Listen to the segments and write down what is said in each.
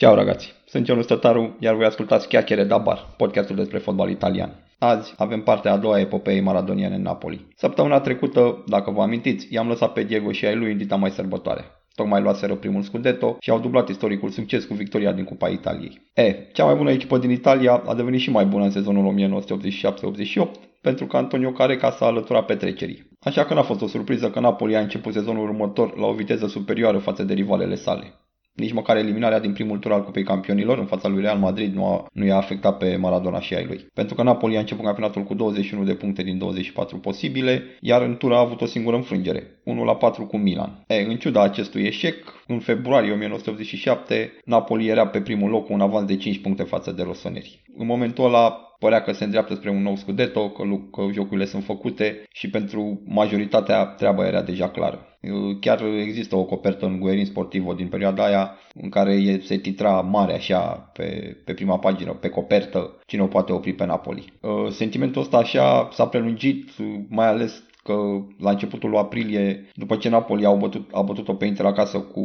Ciao ragazzi, sunt Ionuț Stătaru, iar voi ascultați Chiachere da Bar, podcastul despre fotbal italian. Azi avem partea a doua epopeei maradoniene în Napoli. Săptămâna trecută, dacă vă amintiți, i-am lăsat pe Diego și ai lui în dita mai sărbătoare. Tocmai luaseră primul scudetto și au dublat istoricul succes cu victoria din Cupa Italiei. E, cea mai bună echipă din Italia a devenit și mai bună în sezonul 1987-88 pentru că Antonio Careca s-a alăturat petrecerii. Așa că n-a fost o surpriză că Napoli a început sezonul următor la o viteză superioară față de rivalele sale. Nici măcar eliminarea din primul tur al Cupei Campionilor în fața lui Real Madrid nu, a, nu i-a afectat pe Maradona și ai lui. Pentru că Napoli a început campionatul cu 21 de puncte din 24 posibile, iar în tur a avut o singură înfrângere, 1 la 4 cu Milan. E, în ciuda acestui eșec, în februarie 1987, Napoli era pe primul loc cu un avans de 5 puncte față de rosoneri. În momentul ăla, părea că se îndreaptă spre un nou scudetto, că, că jocurile sunt făcute și pentru majoritatea treaba era deja clară. Chiar există o copertă în Guerin Sportivo din perioada aia în care se titra mare așa pe, pe prima pagină, pe copertă, cine o poate opri pe Napoli. Sentimentul ăsta așa s-a prelungit, mai ales că la începutul lui aprilie, după ce Napoli au bătut, a bătut-o pe Inter acasă cu,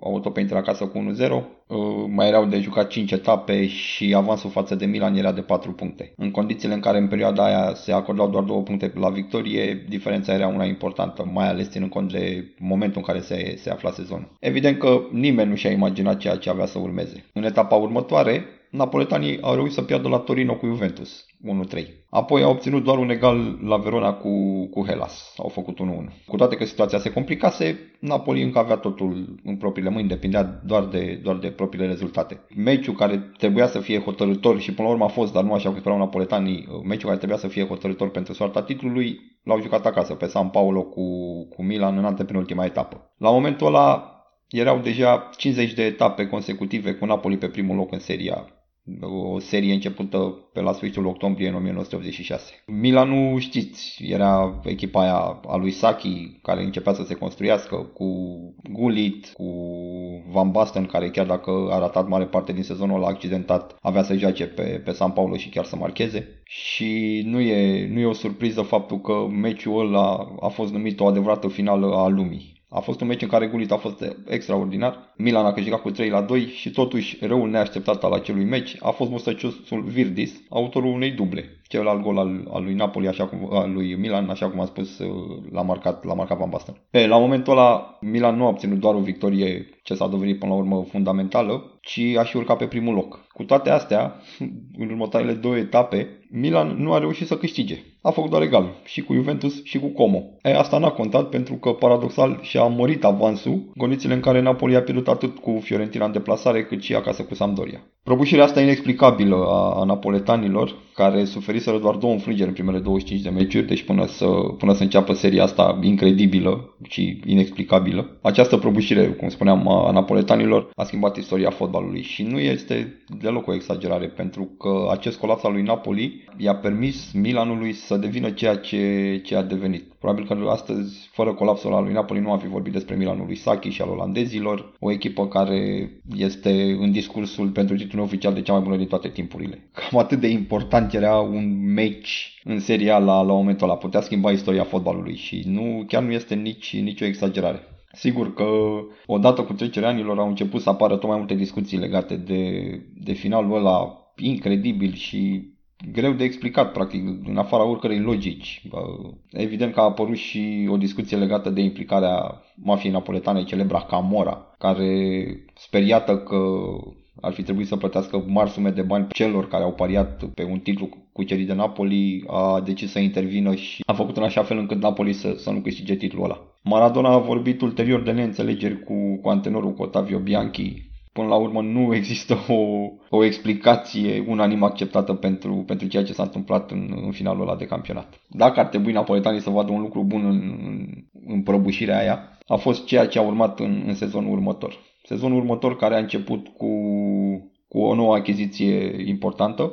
au bătut pe Inter acasă cu 1-0, uh, mai erau de jucat 5 etape și avansul față de Milan era de 4 puncte. În condițiile în care în perioada aia se acordau doar 2 puncte la victorie, diferența era una importantă, mai ales ținând cont de momentul în care se, se afla sezonul. Evident că nimeni nu și-a imaginat ceea ce avea să urmeze. În etapa următoare, napoletanii au reușit să piardă la Torino cu Juventus, 1-3. Apoi au obținut doar un egal la Verona cu, cu Hellas, au făcut 1-1. Cu toate că situația se complicase, Napoli încă avea totul în propriile mâini, depindea doar de, doar de propriile rezultate. Meciul care trebuia să fie hotărător și până la urmă a fost, dar nu așa cum spuneau napoletanii, meciul care trebuia să fie hotărător pentru soarta titlului, l-au jucat acasă pe San Paulo cu, cu Milan în antepenultima etapă. La momentul ăla erau deja 50 de etape consecutive cu Napoli pe primul loc în seria o serie începută pe la sfârșitul octombrie în 1986. Milanu, știți, era echipa aia a lui Saki care începea să se construiască cu Gullit, cu Van Basten care chiar dacă a ratat mare parte din sezonul ăla accidentat avea să joace pe, pe San Paulo și chiar să marcheze. Și nu e, nu e o surpriză faptul că meciul ăla a fost numit o adevărată finală a lumii a fost un meci în care Gullit a fost extraordinar. Milan a câștigat cu 3 la 2 și totuși răul neașteptat al acelui meci a fost mustăciosul Virdis, autorul unei duble. Celălalt gol al, al lui Napoli, așa cum, al lui Milan, așa cum a spus, uh, l-a marcat, l-a marcat Van Basten. E, la momentul ăla, Milan nu a obținut doar o victorie ce s-a dovedit până la urmă fundamentală, ci a și urcat pe primul loc. Cu toate astea, în următoarele două etape, Milan nu a reușit să câștige. A făcut doar egal și cu Juventus și cu Como. E, asta n-a contat pentru că paradoxal și-a mărit avansul, condițiile în care Napoli a pierdut atât cu Fiorentina în deplasare cât și acasă cu Sampdoria. Prăbușirea asta inexplicabilă a, a napoletanilor, care suferiseră doar două înfrângeri în primele 25 de meciuri, deci până să, până să înceapă seria asta incredibilă și inexplicabilă. Această prăbușire, cum spuneam, a napoletanilor a schimbat istoria fotbalului și nu este deloc o exagerare, pentru că acest colaps al lui Napoli i-a permis Milanului să devină ceea ce, ce a devenit. Probabil că astăzi, fără colapsul al lui Napoli, nu am fi vorbit despre Milanul lui Saki și al olandezilor, o echipă care este în discursul pentru titlul oficial de cea mai bună din toate timpurile. Cam atât de important era un meci în seria la, la momentul ăla. Putea schimba istoria fotbalului și nu, chiar nu este nici, nici o exagerare. Sigur că odată cu trecerea anilor au început să apară tot mai multe discuții legate de, de finalul ăla incredibil și greu de explicat, practic, în afara oricărei logici. Evident că a apărut și o discuție legată de implicarea mafiei napoletane, celebra Camora, care, speriată că ar fi trebuit să plătească mari sume de bani celor care au pariat pe un titlu cucerit de Napoli, a decis să intervină și a făcut în așa fel încât Napoli să, să nu câștige titlul ăla. Maradona a vorbit ulterior de neînțelegeri cu, cu antenorul cu Ottavio Bianchi, până la urmă nu există o, o explicație unanim acceptată pentru, pentru ceea ce s-a întâmplat în, în finalul ăla de campionat. Dacă ar trebui napoletanii să vadă un lucru bun în, în, în prăbușirea aia, a fost ceea ce a urmat în, în sezonul următor. Sezonul următor care a început cu, cu o nouă achiziție importantă,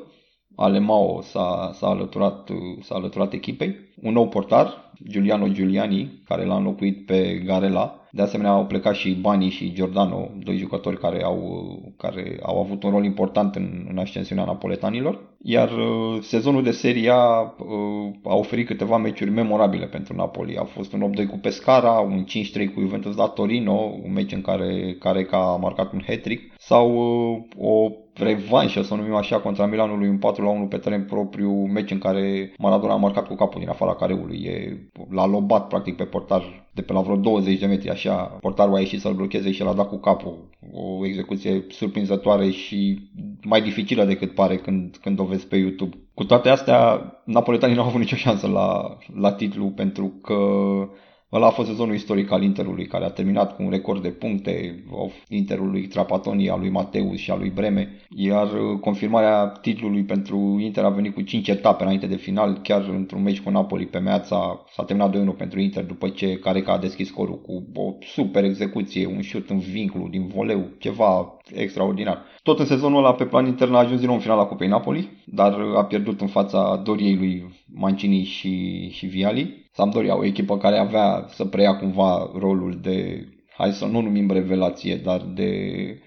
Alemao s-a, s-a, alăturat, s-a alăturat echipei. Un nou portar, Giuliano Giuliani, care l-a înlocuit pe Garela, De asemenea au plecat și Bani și Giordano, doi jucători care au, care au avut un rol important în, în ascensiunea napoletanilor. Iar uh, sezonul de Serie A uh, a oferit câteva meciuri memorabile pentru Napoli. A fost un 8-2 cu Pescara, un 5-3 cu Juventus la Torino, un meci în care Careca a marcat un hat-trick, sau uh, o revanșă, să o numim așa, contra Milanului un 4 la 1 pe teren propriu, meci în care Maradona a marcat cu capul din afara careului. E, l-a lobat practic pe portar de pe la vreo 20 de metri așa, portarul a ieșit să-l blocheze și l-a dat cu capul. O execuție surprinzătoare și mai dificilă decât pare când, când o vezi pe YouTube. Cu toate astea, napoletanii nu au avut nicio șansă la, la titlu pentru că Ăla a fost sezonul istoric al Interului, care a terminat cu un record de puncte of Interului Trapatoni, al lui Mateus și al lui Breme, iar uh, confirmarea titlului pentru Inter a venit cu 5 etape înainte de final, chiar într-un meci cu Napoli pe Meața. S-a terminat 2-1 pentru Inter după ce Careca a deschis scorul cu o super execuție, un șut în vinclu din voleu, ceva extraordinar. Tot în sezonul ăla pe plan intern a ajuns din nou în finala Cupei Napoli, dar a pierdut în fața Doriei lui Mancini și, și Viali. Sampdoria, o echipă care avea să preia cumva rolul de hai să nu numim revelație, dar de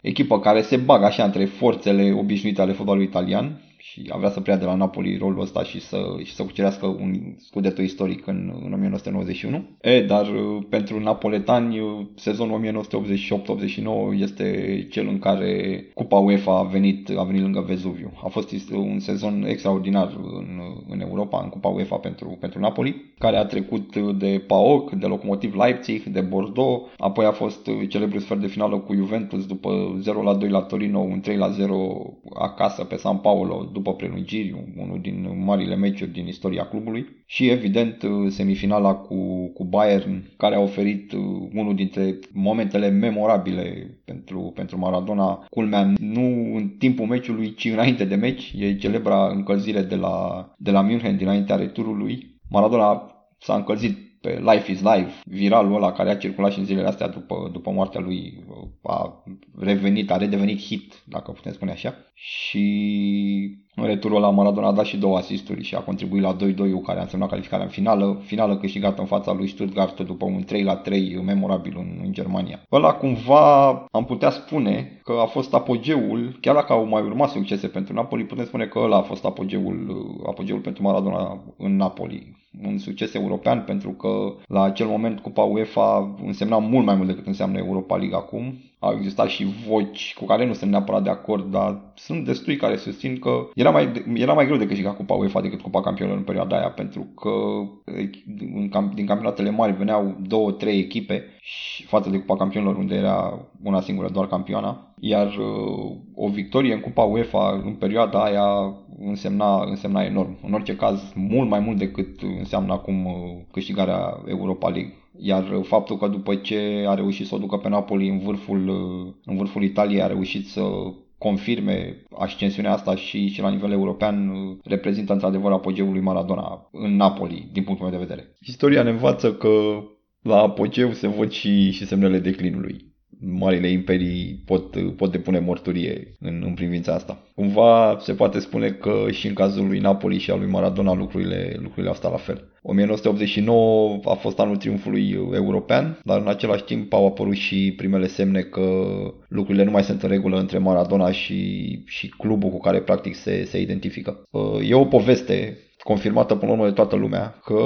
echipă care se bagă așa între forțele obișnuite ale fotbalului italian și avea să preia de la Napoli rolul ăsta și să, și să cucerească un scudeto istoric în, în 1991. E, dar uh, pentru napoletani uh, sezonul 1988-89 este cel în care Cupa UEFA a venit, a venit lângă Vezuviu. A fost un sezon extraordinar în, în Europa, în Cupa UEFA pentru, pentru Napoli, care a trecut de PAOK, de Locomotiv Leipzig, de Bordeaux, apoi a fost celebrul sfert de finală cu Juventus după 0 la 2 la Torino, un 3 la 0 acasă pe San Paolo, după prelungiri, unul din marile meciuri din istoria clubului și evident semifinala cu, cu Bayern care a oferit uh, unul dintre momentele memorabile pentru, pentru Maradona, culmea nu în timpul meciului, ci înainte de meci, e celebra încălzire de la, de la München dinaintea returului. Maradona s-a încălzit pe Life is Life, viralul ăla care a circulat și în zilele astea după, după moartea lui, a revenit, a redevenit hit, dacă putem spune așa. Și în returul la Maradona a dat și două asisturi și a contribuit la 2-2 care a însemnat calificarea în finală, finală câștigată în fața lui Stuttgart după un 3 3 memorabil în, în Germania. Ăla cumva am putea spune că a fost apogeul, chiar dacă au mai urmat succese pentru Napoli, putem spune că ăla a fost apogeul, apogeul pentru Maradona în Napoli un succes european pentru că la acel moment Cupa UEFA însemna mult mai mult decât înseamnă Europa League acum. Au existat și voci cu care nu sunt neapărat de acord, dar sunt destui care susțin că era mai, era mai greu de câștigat Cupa UEFA decât Cupa Campionilor în perioada aia, pentru că din campionatele mari veneau două, trei echipe și față de Cupa Campionilor unde era una singură doar campioana, iar uh, o victorie în Cupa UEFA în perioada aia însemna, însemna enorm. În orice caz, mult mai mult decât înseamnă acum uh, câștigarea Europa League. Iar faptul că după ce a reușit să o ducă pe Napoli în vârful, uh, în vârful Italiei, a reușit să confirme ascensiunea asta și, și la nivel european uh, reprezintă într-adevăr apogeul lui Maradona în Napoli, din punctul meu de vedere. Istoria ne învață că la apogeu se văd și, și semnele declinului marile imperii pot, pot depune morturie în, în privința asta. Cumva se poate spune că și în cazul lui Napoli și al lui Maradona lucrurile, lucrurile au stat la fel. 1989 a fost anul triumfului european, dar în același timp au apărut și primele semne că lucrurile nu mai sunt în regulă între Maradona și, și clubul cu care practic se, se identifică. E o poveste confirmată până la urmă de toată lumea, că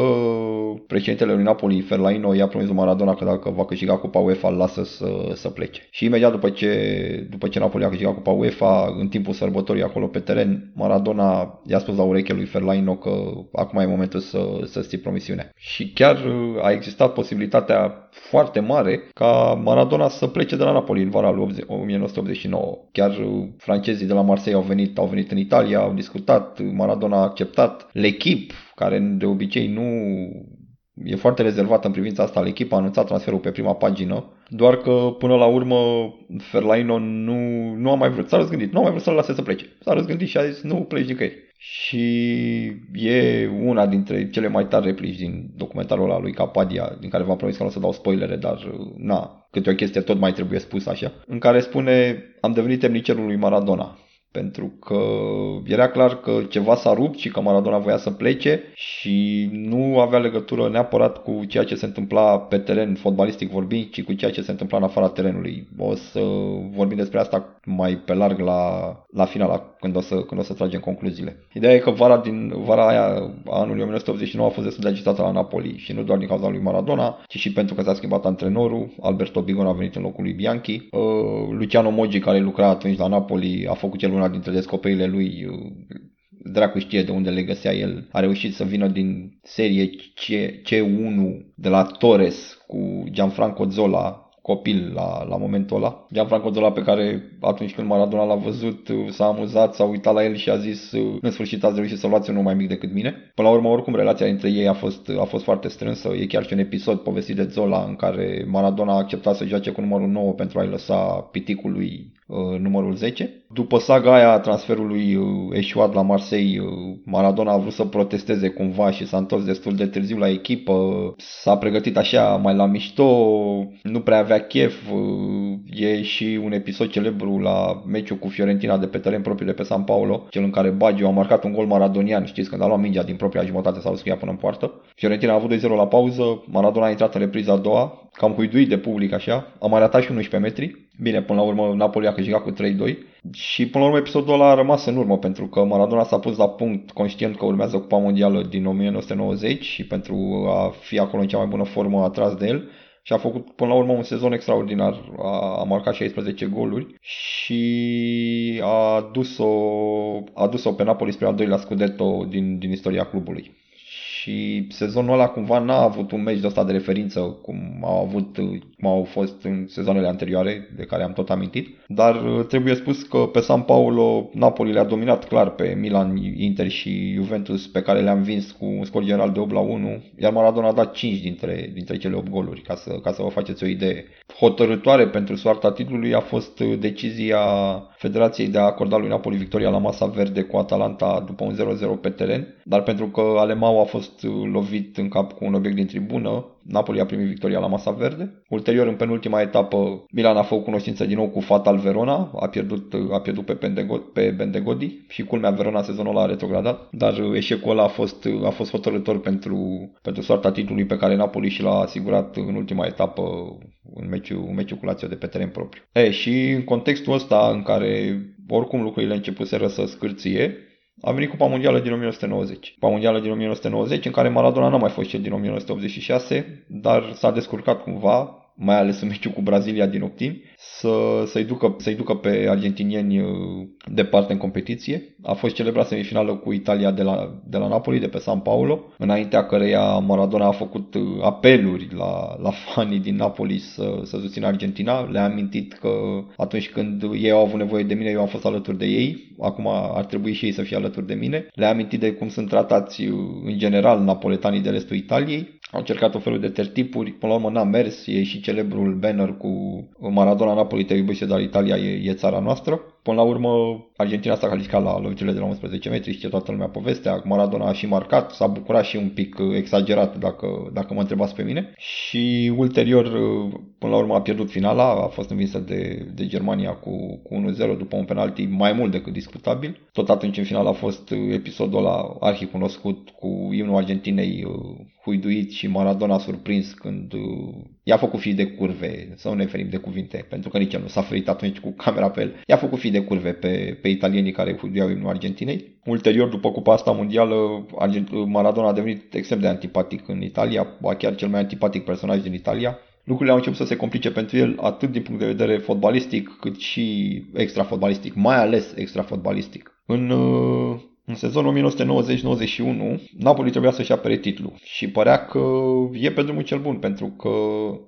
președintele lui Napoli, Ferlaino, i-a promis Maradona că dacă va câștiga Cupa UEFA, îl lasă să, să plece. Și imediat după ce, după ce Napoli a câștigat Cupa UEFA, în timpul sărbătorii acolo pe teren, Maradona i-a spus la ureche lui Ferlaino că acum e momentul să, să ții promisiunea. Și chiar a existat posibilitatea foarte mare ca Maradona să plece de la Napoli în vara lui 1989. Chiar francezii de la Marseille au venit, au venit în Italia, au discutat, Maradona a acceptat, L'Echip, care de obicei nu e foarte rezervată în privința asta, L'Echip a anunțat transferul pe prima pagină, doar că până la urmă Ferlaino nu, nu a mai vrut, s-a răzgândit, nu a mai vrut să-l lase să plece. S-a răzgândit și a zis nu pleci nicăieri. Și e una dintre cele mai tari replici din documentarul ăla lui Capadia, din care v-am promis că nu o să dau spoilere, dar na, câte o chestie tot mai trebuie spus așa, în care spune am devenit temnicerul lui Maradona pentru că era clar că ceva s-a rupt și că Maradona voia să plece și nu avea legătură neapărat cu ceea ce se întâmpla pe teren, fotbalistic vorbind, ci cu ceea ce se întâmpla în afara terenului. O să vorbim despre asta mai pe larg la, la final, când o, să, când o să tragem concluziile. Ideea e că vara, din, vara aia a anului 1989 a fost destul de agitată la Napoli și nu doar din cauza lui Maradona, ci și pentru că s-a schimbat antrenorul, Alberto Bigon a venit în locul lui Bianchi, uh, Luciano Moggi, care lucra atunci la Napoli, a făcut cel una dintre descoperirile lui uh, dracu știe de unde le găsea el. A reușit să vină din serie C, C1 de la Torres cu Gianfranco Zola, copil la, la momentul ăla. Gianfranco Zola pe care atunci când Maradona l-a văzut s-a amuzat, s-a uitat la el și a zis în sfârșit ați reușit să luați unul mai mic decât mine. Până la urmă oricum relația între ei a fost, a fost foarte strânsă. E chiar și un episod povestit de Zola în care Maradona a acceptat să joace cu numărul 9 pentru a-i lăsa piticul lui uh, numărul 10. După saga aia a transferului uh, eșuat la Marseille, uh, Maradona a vrut să protesteze cumva și s-a întors destul de târziu la echipă. S-a pregătit așa mai la mișto, nu prea avea chef. E și un episod celebru la meciul cu Fiorentina de pe teren propriu de pe San Paulo, cel în care Baggio a marcat un gol maradonian, știți, când a luat mingea din propria jumătate s-a scria până în poartă. Fiorentina a avut 2-0 la pauză, Maradona a intrat în repriza a doua, cam huiduit de public așa, a mai ratat și 11 metri. Bine, până la urmă Napoli a câștigat cu 3-2 și până la urmă episodul ăla a rămas în urmă pentru că Maradona s-a pus la punct conștient că urmează Cupa Mondială din 1990 și pentru a fi acolo în cea mai bună formă a tras de el. Și a făcut până la urmă un sezon extraordinar. A, a marcat 16 goluri și a dus-o, a dus-o pe Napoli spre al doilea scudetto din, din istoria clubului și sezonul ăla cumva n-a avut un meci de ăsta de referință cum au avut, cum au fost în sezoanele anterioare, de care am tot amintit, dar uh, trebuie spus că pe San Paulo Napoli le-a dominat clar pe Milan, Inter și Juventus pe care le-a învins cu un scor general de 8 la 1, iar Maradona a dat 5 dintre, dintre cele 8 goluri, ca să, ca să vă faceți o idee. Hotărătoare pentru soarta titlului a fost uh, decizia Federației de a acorda lui Napoli victoria la masa verde cu Atalanta după un 0-0 pe teren, dar pentru că Alemau a fost fost uh, lovit în cap cu un obiect din tribună. Napoli a primit victoria la masa verde. Ulterior, în penultima etapă, Milan a făcut cunoștință din nou cu Fatal Verona, a pierdut, uh, a pierdut pe, Bendegodi, pe Bendegodi și culmea Verona sezonul ăla a retrogradat, dar uh, eșecul ăla a fost, a fost hotărător pentru, pentru soarta titlului pe care Napoli și l-a asigurat în ultima etapă în meciul, în meciul cu Lazio de pe teren propriu. E, și în contextul ăsta în care oricum lucrurile începuseră să scârție, a venit Cupa Mondială din 1990. Cupa Mondială din 1990 în care Maradona n-a mai fost cel din 1986, dar s-a descurcat cumva, mai ales în meciul cu Brazilia din optimi, să, să-i, ducă, să-i ducă pe argentinieni uh, departe în competiție. A fost celebrat semifinală cu Italia de la, de la Napoli, de pe San Paulo, înaintea căreia Maradona a făcut uh, apeluri la, la fanii din Napoli să, să susțină Argentina. Le-a amintit că atunci când ei au avut nevoie de mine, eu am fost alături de ei, acum ar trebui și ei să fie alături de mine. Le-a amintit de cum sunt tratați uh, în general napoletanii de restul Italiei au încercat o felul de tertipuri, până la urmă n-a mers, e și celebrul banner cu Maradona Napoli te iubește, dar Italia e, e țara noastră. Până la urmă, Argentina s-a calificat la loviturile de la 11 metri, știe toată lumea povestea. Maradona a și marcat, s-a bucurat și un pic exagerat dacă, dacă mă întrebați pe mine. Și ulterior, până la urmă, a pierdut finala, a fost învinsă de, de Germania cu, cu 1-0 după un penalti mai mult decât discutabil. Tot atunci în final a fost episodul ăla arhi cunoscut cu imnul Argentinei huiduit și Maradona surprins când uh, i-a făcut fi de curve, să nu ne ferim de cuvinte, pentru că nici el nu s-a ferit atunci cu camera pe el, i-a făcut fi de curve pe, pe italienii care huiduiau imnul Argentinei. Ulterior, după cupa asta mondială, Maradona a devenit extrem de antipatic în Italia, ba chiar cel mai antipatic personaj din Italia. Lucrurile au început să se complice pentru el atât din punct de vedere fotbalistic cât și extra-fotbalistic, mai ales extra-fotbalistic. În uh, în sezonul 1990-91, Napoli trebuia să-și apere titlul și părea că e pe drumul cel bun pentru că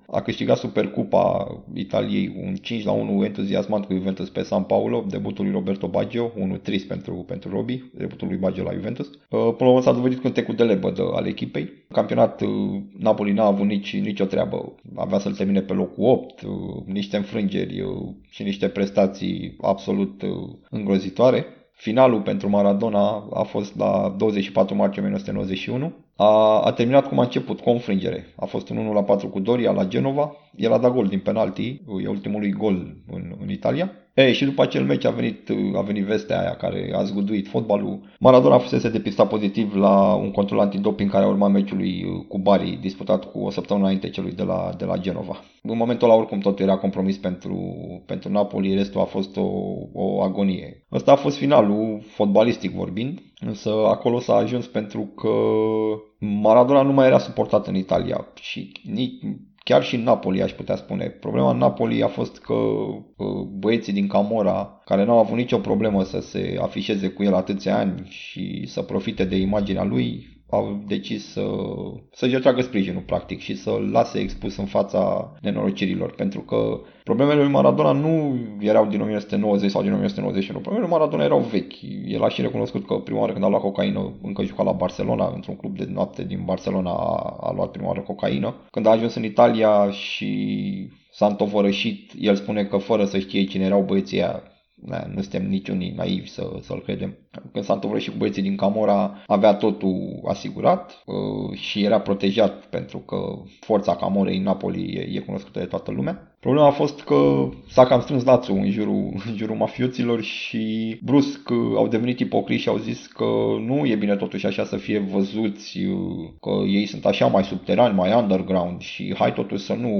a câștigat Supercupa Italiei un 5 la 1 entuziasmant cu Juventus pe San Paolo, debutul lui Roberto Baggio, unul trist pentru, pentru Robi, debutul lui Baggio la Juventus. Uh, până la urmă s-a dovedit cântecul de lebădă al echipei. Campionat uh, Napoli n-a avut nici, nicio treabă, avea să-l termine pe locul 8, uh, niște înfrângeri și niște prestații absolut îngrozitoare. Finalul pentru Maradona a fost la 24 martie 1991. a, a terminat cum a început, cu o înfrângere. A fost un 1 la 4 cu Doria la Genova, el a dat gol din penalti, e ultimul lui gol în, în Italia. Ei, și după acel meci a venit, a venit vestea aia care a zguduit fotbalul. Maradona fusese depistat pozitiv la un control antidoping care a urmat meciului cu Bari, disputat cu o săptămână înainte celui de la, de la Genova. În momentul ăla oricum totul era compromis pentru, pentru Napoli, restul a fost o, o agonie. Ăsta a fost finalul, fotbalistic vorbind, însă acolo s-a ajuns pentru că Maradona nu mai era suportat în Italia și nici chiar și în Napoli aș putea spune. Problema în Napoli a fost că băieții din Camora, care nu au avut nicio problemă să se afișeze cu el atâția ani și să profite de imaginea lui, au decis să, să-și atragă sprijinul, practic, și să-l lase expus în fața nenorocirilor, pentru că problemele lui Maradona nu erau din 1990 sau din 1991, problemele lui Maradona erau vechi. El a și recunoscut că prima oară când a luat cocaină, încă juca la Barcelona, într-un club de noapte din Barcelona a, a luat prima oară cocaină. Când a ajuns în Italia și s-a întovărășit, el spune că fără să știe cine erau băieții aia, da, nu suntem niciunii naivi să, să-l credem. Când s-a întâmplat și cu băieții din Camora, avea totul asigurat uh, și era protejat pentru că forța Camorei în Napoli e, e cunoscută de toată lumea. Problema a fost că s-a cam strâns lațul în jurul, în jurul mafioților și brusc uh, au devenit ipocriți și au zis că nu e bine totuși așa să fie văzuți, uh, că ei sunt așa mai subterani, mai underground și hai totuși să nu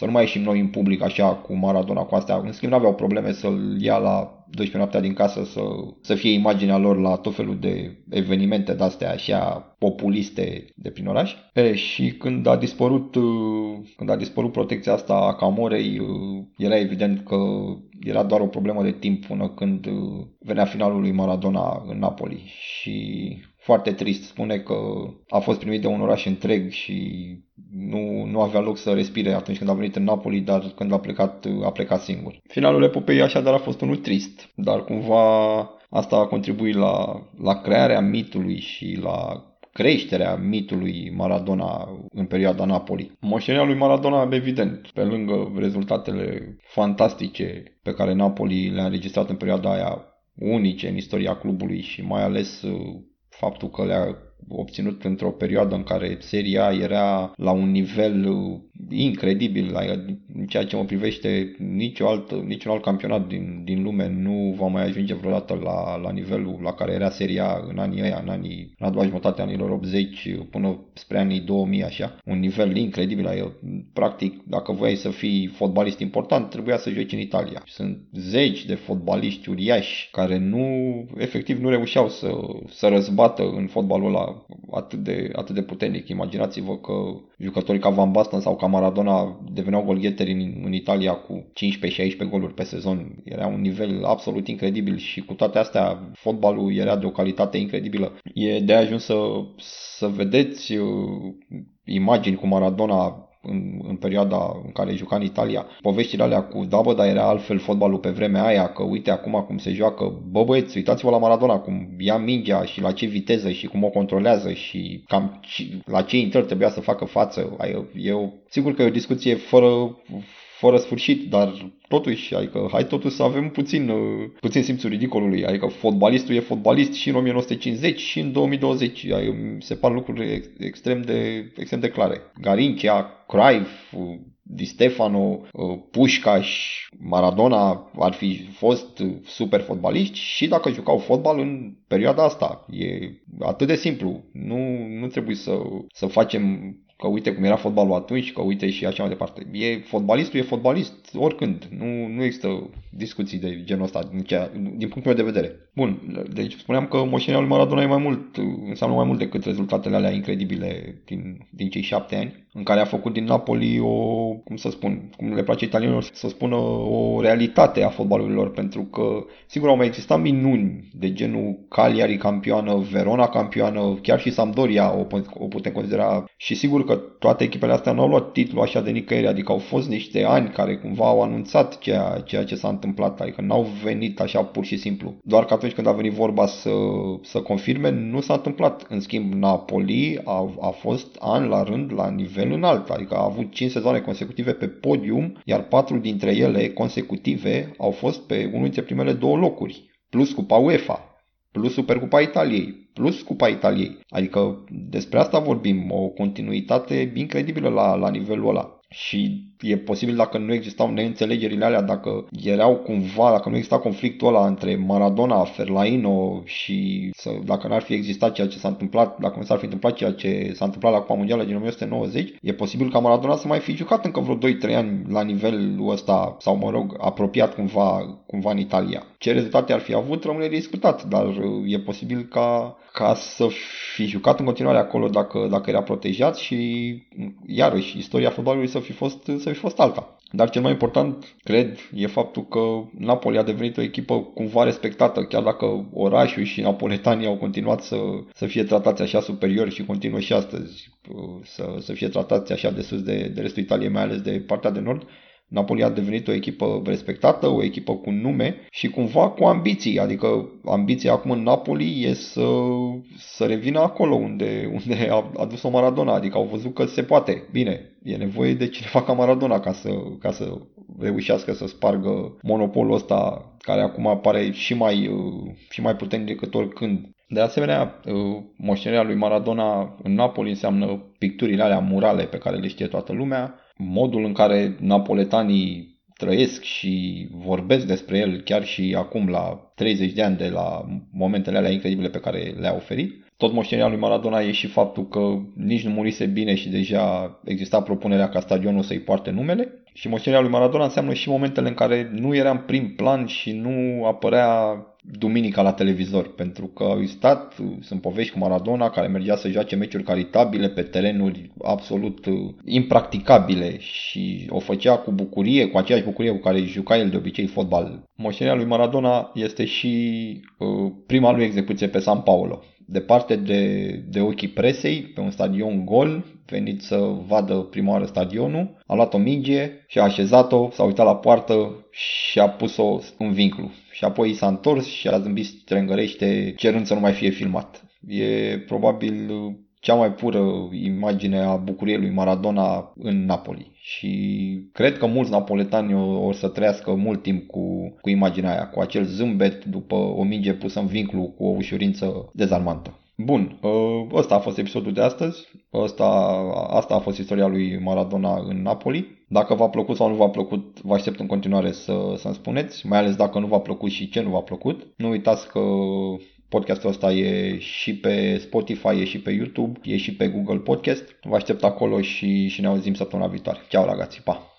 să nu mai ieșim noi în public așa cu Maradona cu astea. În schimb, nu aveau probleme să-l ia la 12 noaptea din casă să, să fie imaginea lor la tot felul de evenimente de-astea așa populiste de prin oraș. E, și când a dispărut, când a dispărut protecția asta a Camorei, era evident că era doar o problemă de timp până când venea finalul lui Maradona în Napoli și foarte trist spune că a fost primit de un oraș întreg și nu, nu avea loc să respire atunci când a venit în Napoli, dar când a plecat, a plecat singur. Finalul epopei așadar a fost unul trist, dar cumva asta a contribuit la, la crearea mitului și la creșterea mitului Maradona în perioada Napoli. Moștenirea lui Maradona, evident, pe lângă rezultatele fantastice pe care Napoli le-a înregistrat în perioada aia unice în istoria clubului și mai ales faptul că le-a obținut într-o perioadă în care seria era la un nivel incredibil, în ceea ce mă privește nicio alt, niciun alt campionat din, din lume nu va mai ajunge vreodată la, la nivelul la care era seria în anii ăia, în anii, în a doua jumătate a anilor 80 până spre anii 2000 așa, un nivel incredibil, adică, practic dacă voiai să fii fotbalist important trebuia să joci în Italia. Sunt zeci de fotbaliști uriași care nu, efectiv nu reușeau să, să răzbată în fotbalul ăla atât de, atât de puternic. Imaginați-vă că jucătorii ca Van Basten sau ca Maradona deveneau golgheteri în, în Italia cu 15-16 goluri pe sezon. Era un nivel absolut incredibil și cu toate astea fotbalul era de o calitate incredibilă. E de ajuns să, să vedeți uh, imagini cu Maradona în, în perioada în care juca în Italia, poveștile alea cu da bă, dar era altfel fotbalul pe vremea aia, că uite acum cum se joacă, bă băieți, uitați-vă la Maradona cum ia mingea și la ce viteză și cum o controlează și cam la ce intrări trebuia să facă față. E o, sigur că e o discuție fără, fără sfârșit, dar totuși, adică hai totuși să avem puțin, uh, puțin simțul ridicolului, adică fotbalistul e fotbalist și în 1950 și în 2020, adică se par lucruri extrem de, extrem de clare. Garincia, Cruyff, uh, Di Stefano, uh, Pușcaș, Maradona ar fi fost super fotbaliști și dacă jucau fotbal în perioada asta. E atât de simplu. Nu, nu trebuie să, să facem că uite cum era fotbalul atunci, că uite și așa mai departe. E, fotbalistul e fotbalist oricând. Nu, nu există discuții de genul ăsta din, cea, din punctul meu de vedere. Bun, deci spuneam că moștenirea lui Maradona e mai mult, înseamnă mai mult decât rezultatele alea incredibile din, din cei șapte ani, în care a făcut din Napoli o, cum să spun, cum le place italienilor să spună, o realitate a fotbalului lor, pentru că, sigur, au mai existat minuni de genul Cagliari campioană, Verona campioană, chiar și Sampdoria o, o putem considera și sigur că toate echipele astea nu au luat titlul așa de nicăieri, adică au fost niște ani care cumva au anunțat ceea, ceea ce s-a întâmplat, adică n-au venit așa pur și simplu. Doar că atunci când a venit vorba să, să confirme, nu s-a întâmplat. În schimb, Napoli a, a fost an la rând la nivel înalt, adică a avut 5 sezoane consecutive pe podium, iar 4 dintre ele consecutive au fost pe unul dintre primele două locuri, plus cu UEFA. plus Supercupa Italiei, plus Cupa Italiei. Adică despre asta vorbim, o continuitate incredibilă la, la nivelul ăla și e posibil dacă nu existau neînțelegerile alea, dacă erau cumva, dacă nu exista conflictul ăla între Maradona, Ferlaino și să, dacă n-ar fi existat ceea ce s-a întâmplat, dacă nu s-ar fi întâmplat ceea ce s-a întâmplat la Cupa Mondială din 1990, e posibil ca Maradona să mai fi jucat încă vreo 2-3 ani la nivelul ăsta, sau mă rog, apropiat cumva, cumva în Italia. Ce rezultate ar fi avut rămâne de discutat, dar e posibil ca, ca să fi jucat în continuare acolo dacă, dacă era protejat și iarăși istoria fotbalului să fi fost, să fi fost alta. Dar cel mai important, cred, e faptul că Napoli a devenit o echipă cumva respectată, chiar dacă orașul și napoletanii au continuat să, să fie tratați așa superior și continuă și astăzi să, să fie tratați așa de sus de, de restul Italiei, mai ales de partea de nord. Napoli a devenit o echipă respectată, o echipă cu nume și cumva cu ambiții. Adică ambiția acum în Napoli e să, să revină acolo unde, unde a, a dus-o Maradona. Adică au văzut că se poate. Bine, e nevoie de cineva ca Maradona ca să, ca să reușească să spargă monopolul ăsta care acum apare și mai, și mai puternic decât oricând. De asemenea, moștenirea lui Maradona în Napoli înseamnă picturile alea murale pe care le știe toată lumea, modul în care napoletanii trăiesc și vorbesc despre el chiar și acum la 30 de ani de la momentele alea incredibile pe care le-a oferit. Tot moștenirea lui Maradona e și faptul că nici nu murise bine și deja exista propunerea ca stadionul să-i poarte numele. Și moștenirea lui Maradona înseamnă și momentele în care nu era în prim plan și nu apărea duminica la televizor, pentru că au existat, sunt povești cu Maradona care mergea să joace meciuri caritabile pe terenuri absolut uh, impracticabile și o făcea cu bucurie, cu aceeași bucurie cu care juca el de obicei fotbal. Moștenirea lui Maradona este și uh, prima lui execuție pe San Paulo departe de, de ochii presei, pe un stadion gol, venit să vadă prima oară stadionul, a luat o minge și a așezat-o, s-a uitat la poartă și a pus-o în vinclu. Și apoi s-a întors și a zâmbit strângărește cerând să nu mai fie filmat. E probabil cea mai pură imagine a bucuriei lui Maradona în Napoli. Și cred că mulți napoletani o, o să trăiască mult timp cu, cu imaginea aia, cu acel zâmbet după o minge pusă în vinclu cu o ușurință dezarmantă. Bun, ă, ăsta a fost episodul de astăzi. Ăsta, asta a fost istoria lui Maradona în Napoli. Dacă v-a plăcut sau nu v-a plăcut, vă aștept în continuare să, să-mi spuneți, mai ales dacă nu v-a plăcut și ce nu v-a plăcut. Nu uitați că Podcastul ăsta e și pe Spotify, e și pe YouTube, e și pe Google Podcast. Vă aștept acolo și, și ne auzim săptămâna viitoare. Ceau, ragazzi, pa!